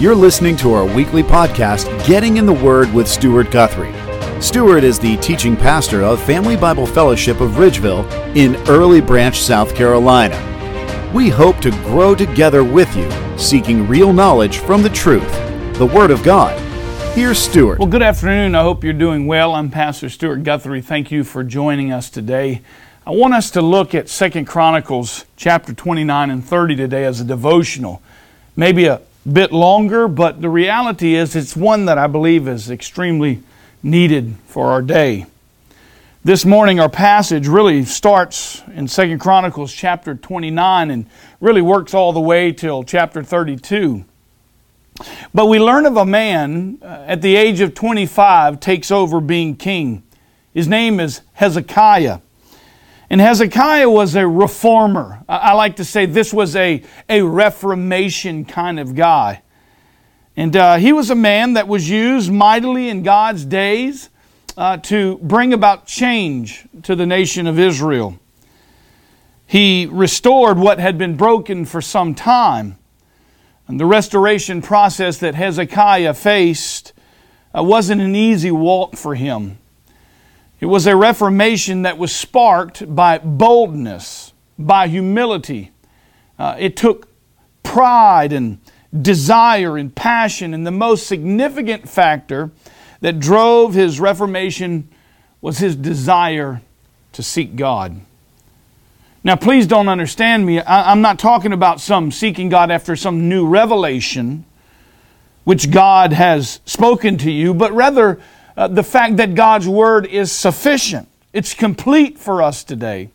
You're listening to our weekly podcast, Getting in the Word with Stuart Guthrie. Stuart is the teaching pastor of Family Bible Fellowship of Ridgeville in Early Branch, South Carolina. We hope to grow together with you, seeking real knowledge from the truth, the Word of God. Here's Stuart. Well, good afternoon. I hope you're doing well. I'm Pastor Stuart Guthrie. Thank you for joining us today. I want us to look at Second Chronicles chapter 29 and 30 today as a devotional. Maybe a bit longer, but the reality is it's one that I believe is extremely needed for our day. This morning our passage really starts in Second Chronicles chapter 29 and really works all the way till chapter 32. But we learn of a man uh, at the age of 25 takes over being king. His name is Hezekiah. And Hezekiah was a reformer. I like to say this was a, a reformation kind of guy. And uh, he was a man that was used mightily in God's days uh, to bring about change to the nation of Israel. He restored what had been broken for some time. And the restoration process that Hezekiah faced uh, wasn't an easy walk for him. It was a reformation that was sparked by boldness, by humility. Uh, it took pride and desire and passion, and the most significant factor that drove his reformation was his desire to seek God. Now, please don't understand me. I, am not talking about some seeking God after some new revelation which God has spoken to you, but rather uh, the fact that God's Word is sufficient. It's complete for us today.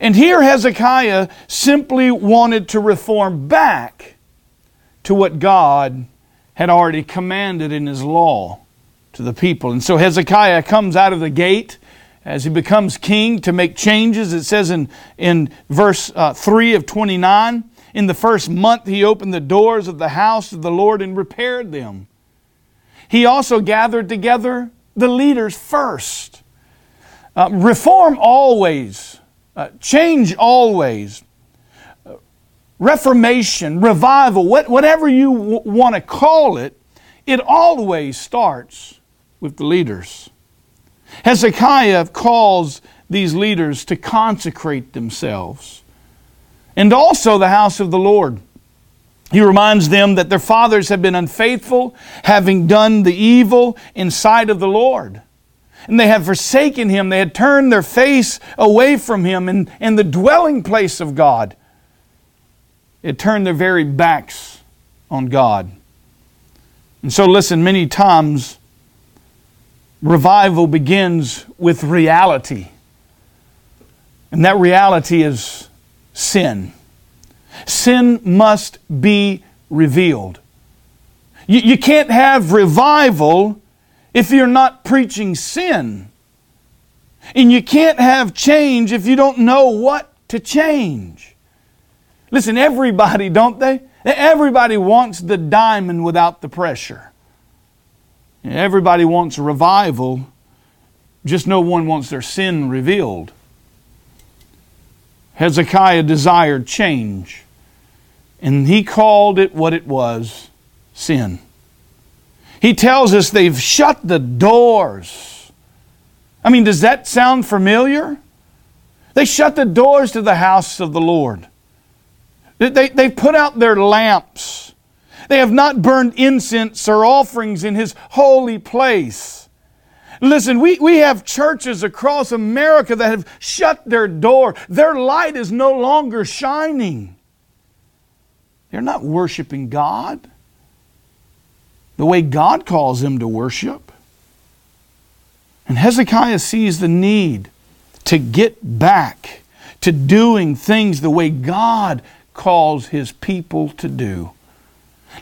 And here Hezekiah simply wanted to reform back to what God had already commanded in His law to the people. And so Hezekiah comes out of the gate as he becomes king to make changes. It says in, in verse uh, 3 of 29 In the first month he opened the doors of the house of the Lord and repaired them. He also gathered together the leaders first. Uh, reform always, uh, change always, uh, reformation, revival, what, whatever you w- want to call it, it always starts with the leaders. Hezekiah calls these leaders to consecrate themselves and also the house of the Lord. He reminds them that their fathers have been unfaithful, having done the evil in sight of the Lord. And they have forsaken him. They had turned their face away from him and, and the dwelling place of God. It turned their very backs on God. And so, listen, many times revival begins with reality. And that reality is sin. Sin must be revealed. You, you can't have revival if you're not preaching sin. And you can't have change if you don't know what to change. Listen, everybody, don't they? Everybody wants the diamond without the pressure. Everybody wants revival, just no one wants their sin revealed. Hezekiah desired change, and he called it what it was sin. He tells us they've shut the doors. I mean, does that sound familiar? They shut the doors to the house of the Lord. They, they put out their lamps. They have not burned incense or offerings in His holy place. Listen, we, we have churches across America that have shut their door. Their light is no longer shining. They're not worshiping God the way God calls them to worship. And Hezekiah sees the need to get back to doing things the way God calls his people to do.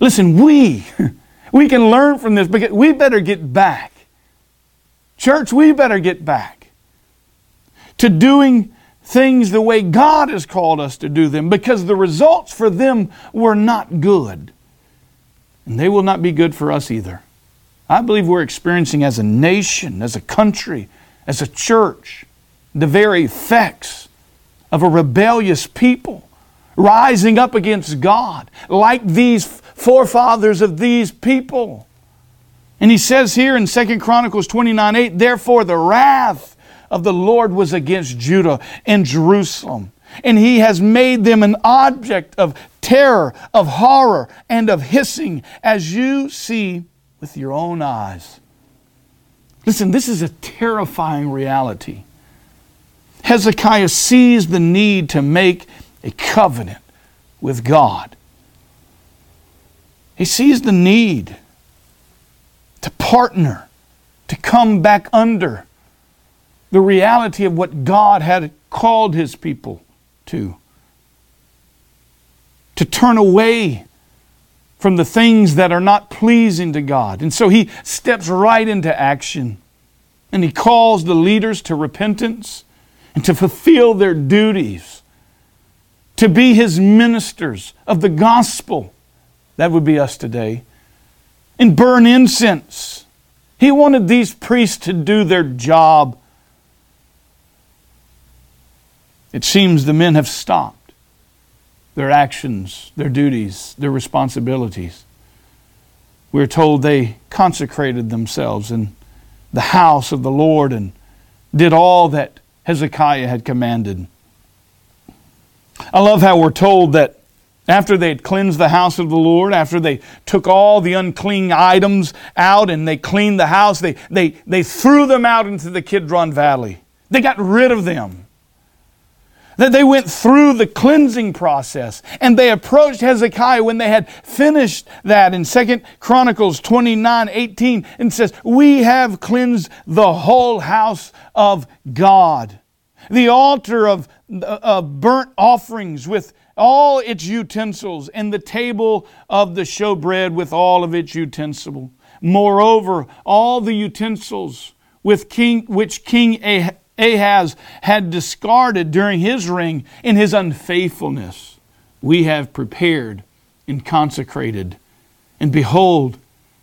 Listen, we we can learn from this because we better get back Church, we better get back to doing things the way God has called us to do them because the results for them were not good. And they will not be good for us either. I believe we're experiencing as a nation, as a country, as a church, the very effects of a rebellious people rising up against God, like these forefathers of these people. And he says here in 2 Chronicles 29 8, therefore the wrath of the Lord was against Judah and Jerusalem. And he has made them an object of terror, of horror, and of hissing, as you see with your own eyes. Listen, this is a terrifying reality. Hezekiah sees the need to make a covenant with God. He sees the need to partner, to come back under the reality of what God had called his people to. To turn away from the things that are not pleasing to God. And so he steps right into action and he calls the leaders to repentance and to fulfill their duties, to be his ministers of the gospel. That would be us today. And burn incense. He wanted these priests to do their job. It seems the men have stopped their actions, their duties, their responsibilities. We're told they consecrated themselves in the house of the Lord and did all that Hezekiah had commanded. I love how we're told that after they had cleansed the house of the Lord, after they took all the unclean items out and they cleaned the house, they, they, they threw them out into the Kidron Valley. They got rid of them that they went through the cleansing process and they approached Hezekiah when they had finished that in Second Chronicles 29 18 and says, We have cleansed the whole house of God. The altar of, of burnt offerings with all its utensils, and the table of the showbread with all of its utensils. Moreover, all the utensils with king, which King Ahaz had discarded during his reign in his unfaithfulness, we have prepared and consecrated. And behold,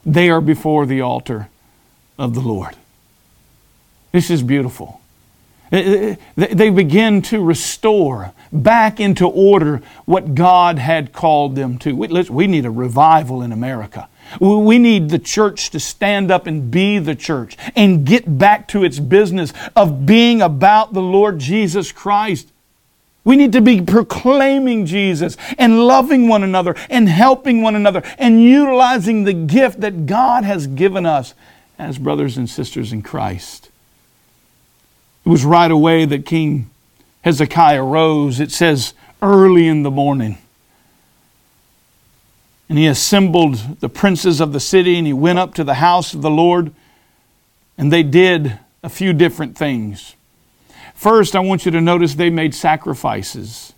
they are before the altar of the Lord. This is beautiful. Uh, uh, they begin to restore back into order what God had called them to. We need a revival in America. We need the church to stand up and be the church and get back to its business of being about the Lord Jesus Christ. We need to be proclaiming Jesus and loving one another and helping one another and utilizing the gift that God has given us as brothers and sisters in Christ. It was right away that King Hezekiah rose. It says early in the morning. And he assembled the princes of the city and he went up to the house of the Lord. And they did a few different things. First, I want you to notice they made sacrifices.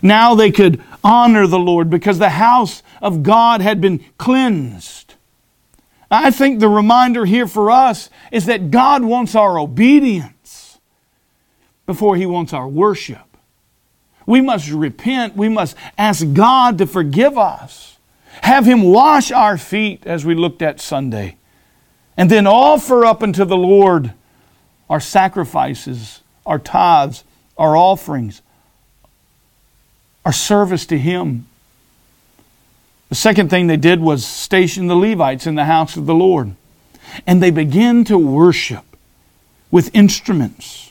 Now they could honor the Lord because the house of God had been cleansed. I think the reminder here for us is that God wants our obedience before He wants our worship. We must repent. We must ask God to forgive us. Have Him wash our feet as we looked at Sunday. And then offer up unto the Lord our sacrifices, our tithes, our offerings, our service to Him. The second thing they did was station the Levites in the house of the Lord. And they began to worship with instruments.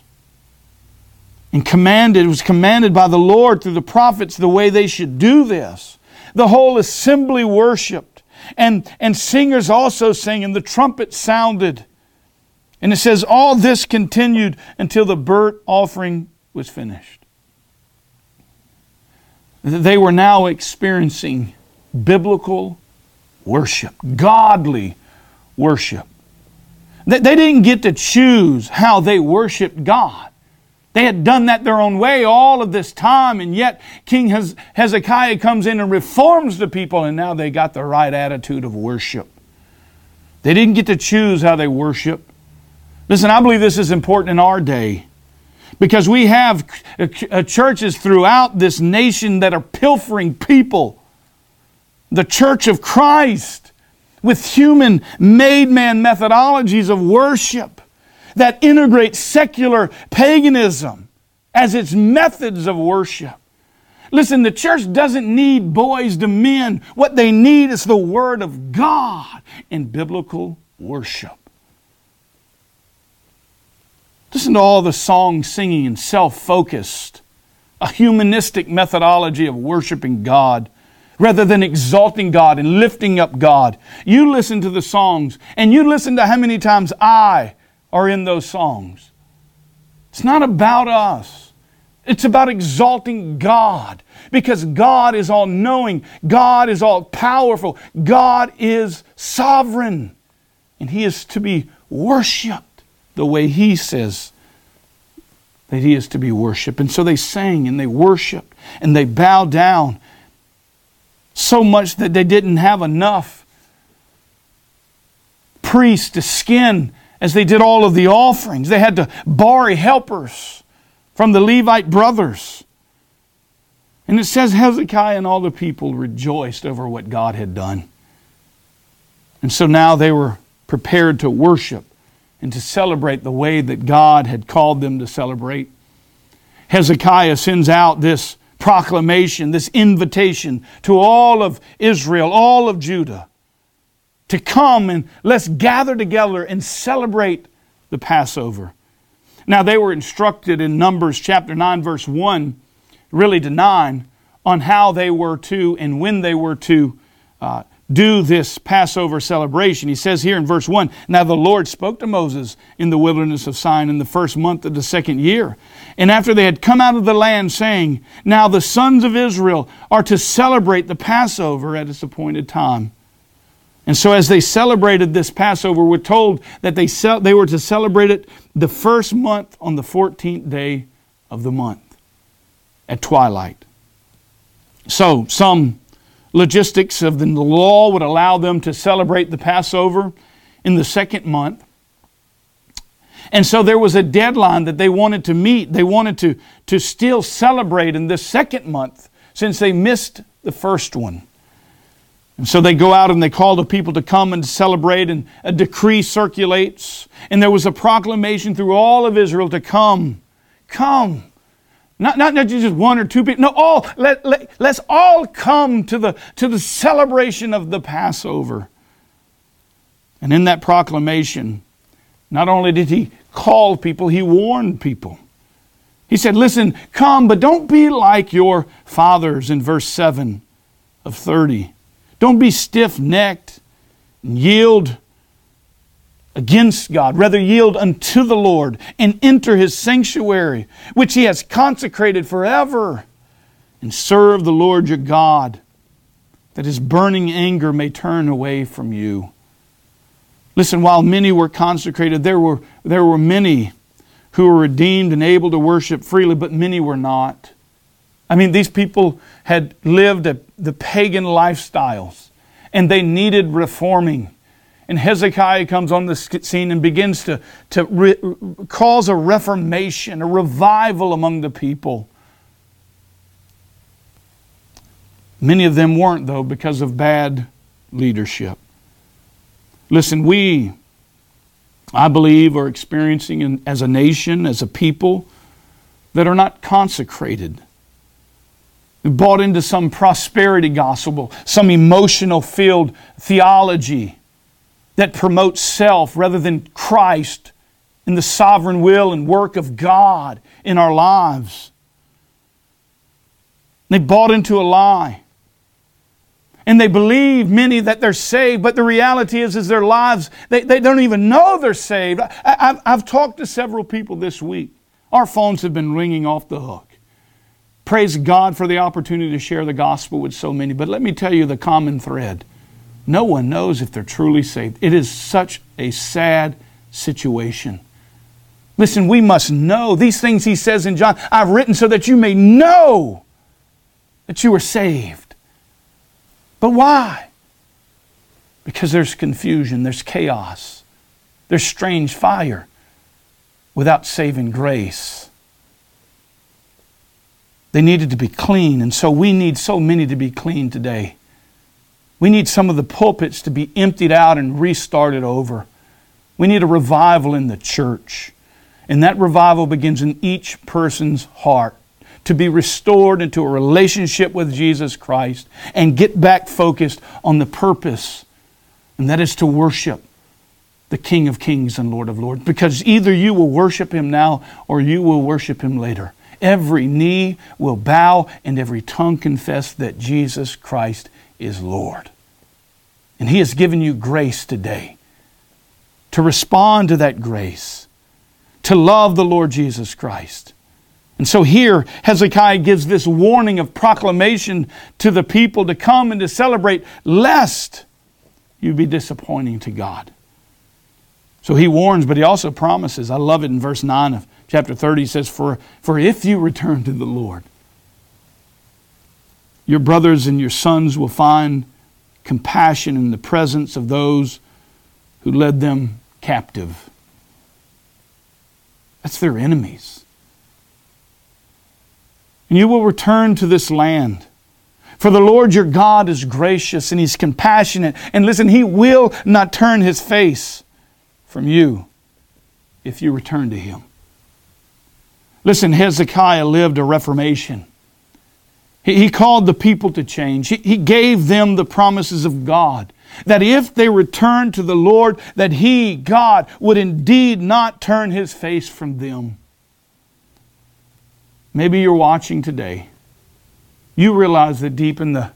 And commanded, it was commanded by the Lord through the prophets the way they should do this. The whole assembly worshiped. And, and singers also sang, and the trumpet sounded. And it says, All this continued until the burnt offering was finished. They were now experiencing biblical worship, godly worship. They didn't get to choose how they worshiped God. They had done that their own way all of this time, and yet King Hezekiah comes in and reforms the people, and now they got the right attitude of worship. They didn't get to choose how they worship. Listen, I believe this is important in our day because we have uh, churches throughout this nation that are pilfering people. The church of Christ with human made man methodologies of worship that integrates secular paganism as its methods of worship. Listen, the church doesn't need boys to men. What they need is the Word of God and biblical worship. Listen to all the song singing and self focused, a humanistic methodology of worshiping God rather than exalting God and lifting up God. You listen to the songs and you listen to how many times I are in those songs. It's not about us. It's about exalting God because God is all knowing, God is all powerful, God is sovereign, and He is to be worshiped the way He says that He is to be worshiped. And so they sang and they worshiped and they bowed down so much that they didn't have enough priests to skin as they did all of the offerings. They had to borrow helpers from the Levite brothers. And it says Hezekiah and all the people rejoiced over what God had done. And so now they were prepared to worship and to celebrate the way that God had called them to celebrate. Hezekiah sends out this proclamation, this invitation to all of Israel, all of Judah, to come and let's gather together and celebrate the Passover. Now, they were instructed in Numbers chapter 9, verse 1, really to 9, on how they were to and when they were to uh, do this Passover celebration. He says here in verse 1 Now the Lord spoke to Moses in the wilderness of Sinai in the first month of the second year. And after they had come out of the land, saying, Now the sons of Israel are to celebrate the Passover at its appointed time. And so, as they celebrated this Passover, we're told that they, they were to celebrate it the first month on the 14th day of the month at twilight. So, some logistics of the law would allow them to celebrate the Passover in the second month. And so there was a deadline that they wanted to meet. They wanted to, to still celebrate in the second month since they missed the first one. And so they go out and they call the people to come and celebrate, and a decree circulates. And there was a proclamation through all of Israel to come. Come. Not, not, not just one or two people. No, all. Let, let, let's all come to the, to the celebration of the Passover. And in that proclamation, not only did he call people, he warned people. He said, Listen, come, but don't be like your fathers in verse 7 of 30. Don't be stiff necked and yield against God. Rather, yield unto the Lord and enter his sanctuary, which he has consecrated forever, and serve the Lord your God, that his burning anger may turn away from you. Listen, while many were consecrated, there were, there were many who were redeemed and able to worship freely, but many were not. I mean, these people had lived a, the pagan lifestyles and they needed reforming. And Hezekiah comes on the scene and begins to, to re, cause a reformation, a revival among the people. Many of them weren't, though, because of bad leadership. Listen, we, I believe, are experiencing in, as a nation, as a people, that are not consecrated bought into some prosperity gospel, some emotional filled theology that promotes self rather than Christ and the sovereign will and work of God in our lives. They bought into a lie. And they believe, many, that they're saved, but the reality is, is their lives, they, they don't even know they're saved. I, I've, I've talked to several people this week. Our phones have been ringing off the hook. Praise God for the opportunity to share the gospel with so many. But let me tell you the common thread no one knows if they're truly saved. It is such a sad situation. Listen, we must know these things he says in John I've written so that you may know that you are saved. But why? Because there's confusion, there's chaos, there's strange fire without saving grace. They needed to be clean, and so we need so many to be clean today. We need some of the pulpits to be emptied out and restarted over. We need a revival in the church. And that revival begins in each person's heart. to be restored into a relationship with Jesus Christ and get back focused on the purpose, and that is to worship the King of Kings and Lord of Lords. Because either you will worship him now or you will worship him later. Every knee will bow and every tongue confess that Jesus Christ is Lord. And he has given you grace today to respond to that grace, to love the Lord Jesus Christ. And so here, Hezekiah gives this warning of proclamation to the people to come and to celebrate, lest you be disappointing to God. So he warns, but he also promises. I love it in verse 9 of chapter 30. Says, For, for if you return to the Lord, your brothers and your sons will find compassion in the presence of those who led them captive. That's their enemies. And you will return to this land. For the Lord your God is gracious and he's compassionate. And listen, he will not turn his face from you if you return to him. Listen, Hezekiah lived a reformation. He, called the people to change. He, he gave them the promises of God that if they returned to the Lord, that He, God, would indeed not turn His face from them. Maybe you're watching today. You realize that deep in the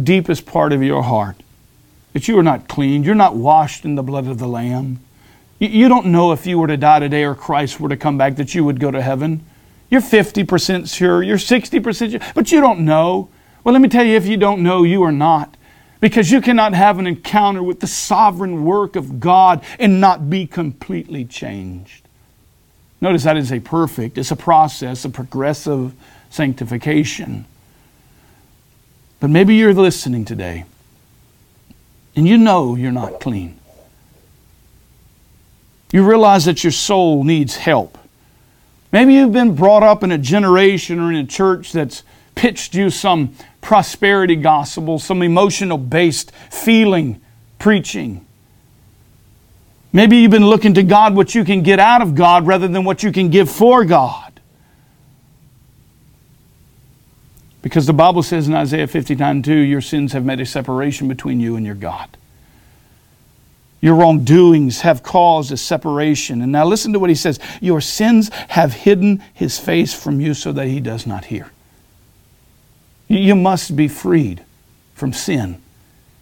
deepest part of your heart, that you are not clean. You're not washed in the blood of the Lamb. You don't know if you were to die today or Christ were to come back that you would go to heaven. You're 50% sure, you're 60% sure, but you don't know. Well, let me tell you, if you don't know, you are not. Because you cannot have an encounter with the sovereign work of God and not be completely changed. Notice that is a perfect, it's a process, a progressive sanctification. But maybe you're listening today and you know you're not clean. You realize that your soul needs help. Maybe you've been brought up in a generation or in a church that's pitched you some prosperity gospel, some emotional based feeling preaching. Maybe you've been looking to God what you can get out of God rather than what you can give for God. Because the Bible says in Isaiah 59 2, your sins have made a separation between you and your God. Your wrongdoings have caused a separation. And now listen to what he says Your sins have hidden his face from you so that he does not hear. You must be freed from sin.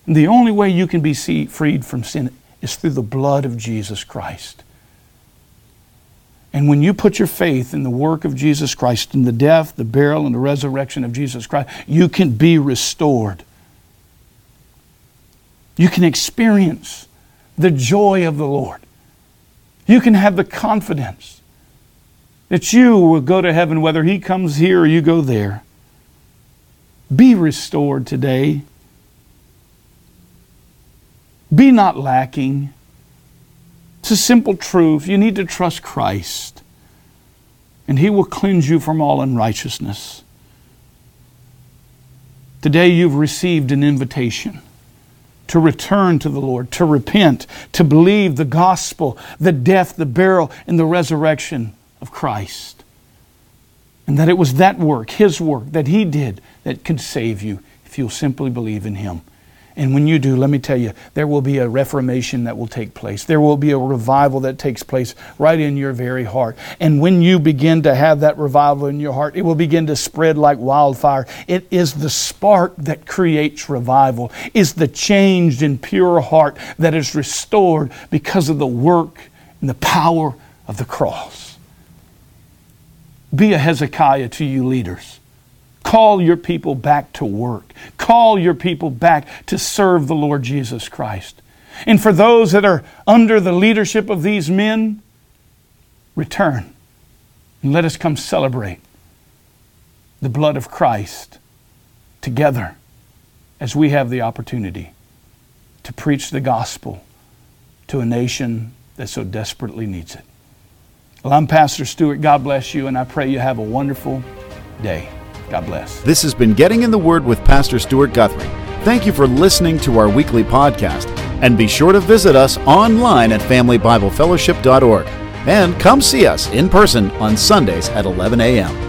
And the only way you can be freed from sin is through the blood of Jesus Christ. And when you put your faith in the work of Jesus Christ, in the death, the burial, and the resurrection of Jesus Christ, you can be restored. You can experience the joy of the Lord. You can have the confidence that you will go to heaven whether He comes here or you go there. Be restored today. Be not lacking. It's a simple truth. You need to trust Christ, and He will cleanse you from all unrighteousness. Today you've received an invitation to return to the Lord, to repent, to believe the gospel, the death, the burial, and the resurrection of Christ. And that it was that work, His work, that He did that could save you if you'll simply believe in Him. And when you do, let me tell you, there will be a reformation that will take place. There will be a revival that takes place right in your very heart. And when you begin to have that revival in your heart, it will begin to spread like wildfire. It is the spark that creates revival, is the changed and pure heart that is restored because of the work and the power of the cross. Be a Hezekiah to you leaders. Call your people back to work. Call your people back to serve the Lord Jesus Christ. And for those that are under the leadership of these men, return and let us come celebrate the blood of Christ together as we have the opportunity to preach the gospel to a nation that so desperately needs it. Well, I'm Pastor Stuart. God bless you, and I pray you have a wonderful day. God bless. This has been Getting in the Word with Pastor Stuart Guthrie. Thank you for listening to our weekly podcast. And be sure to visit us online at FamilyBibleFellowship.org. And come see us in person on Sundays at 11 a.m.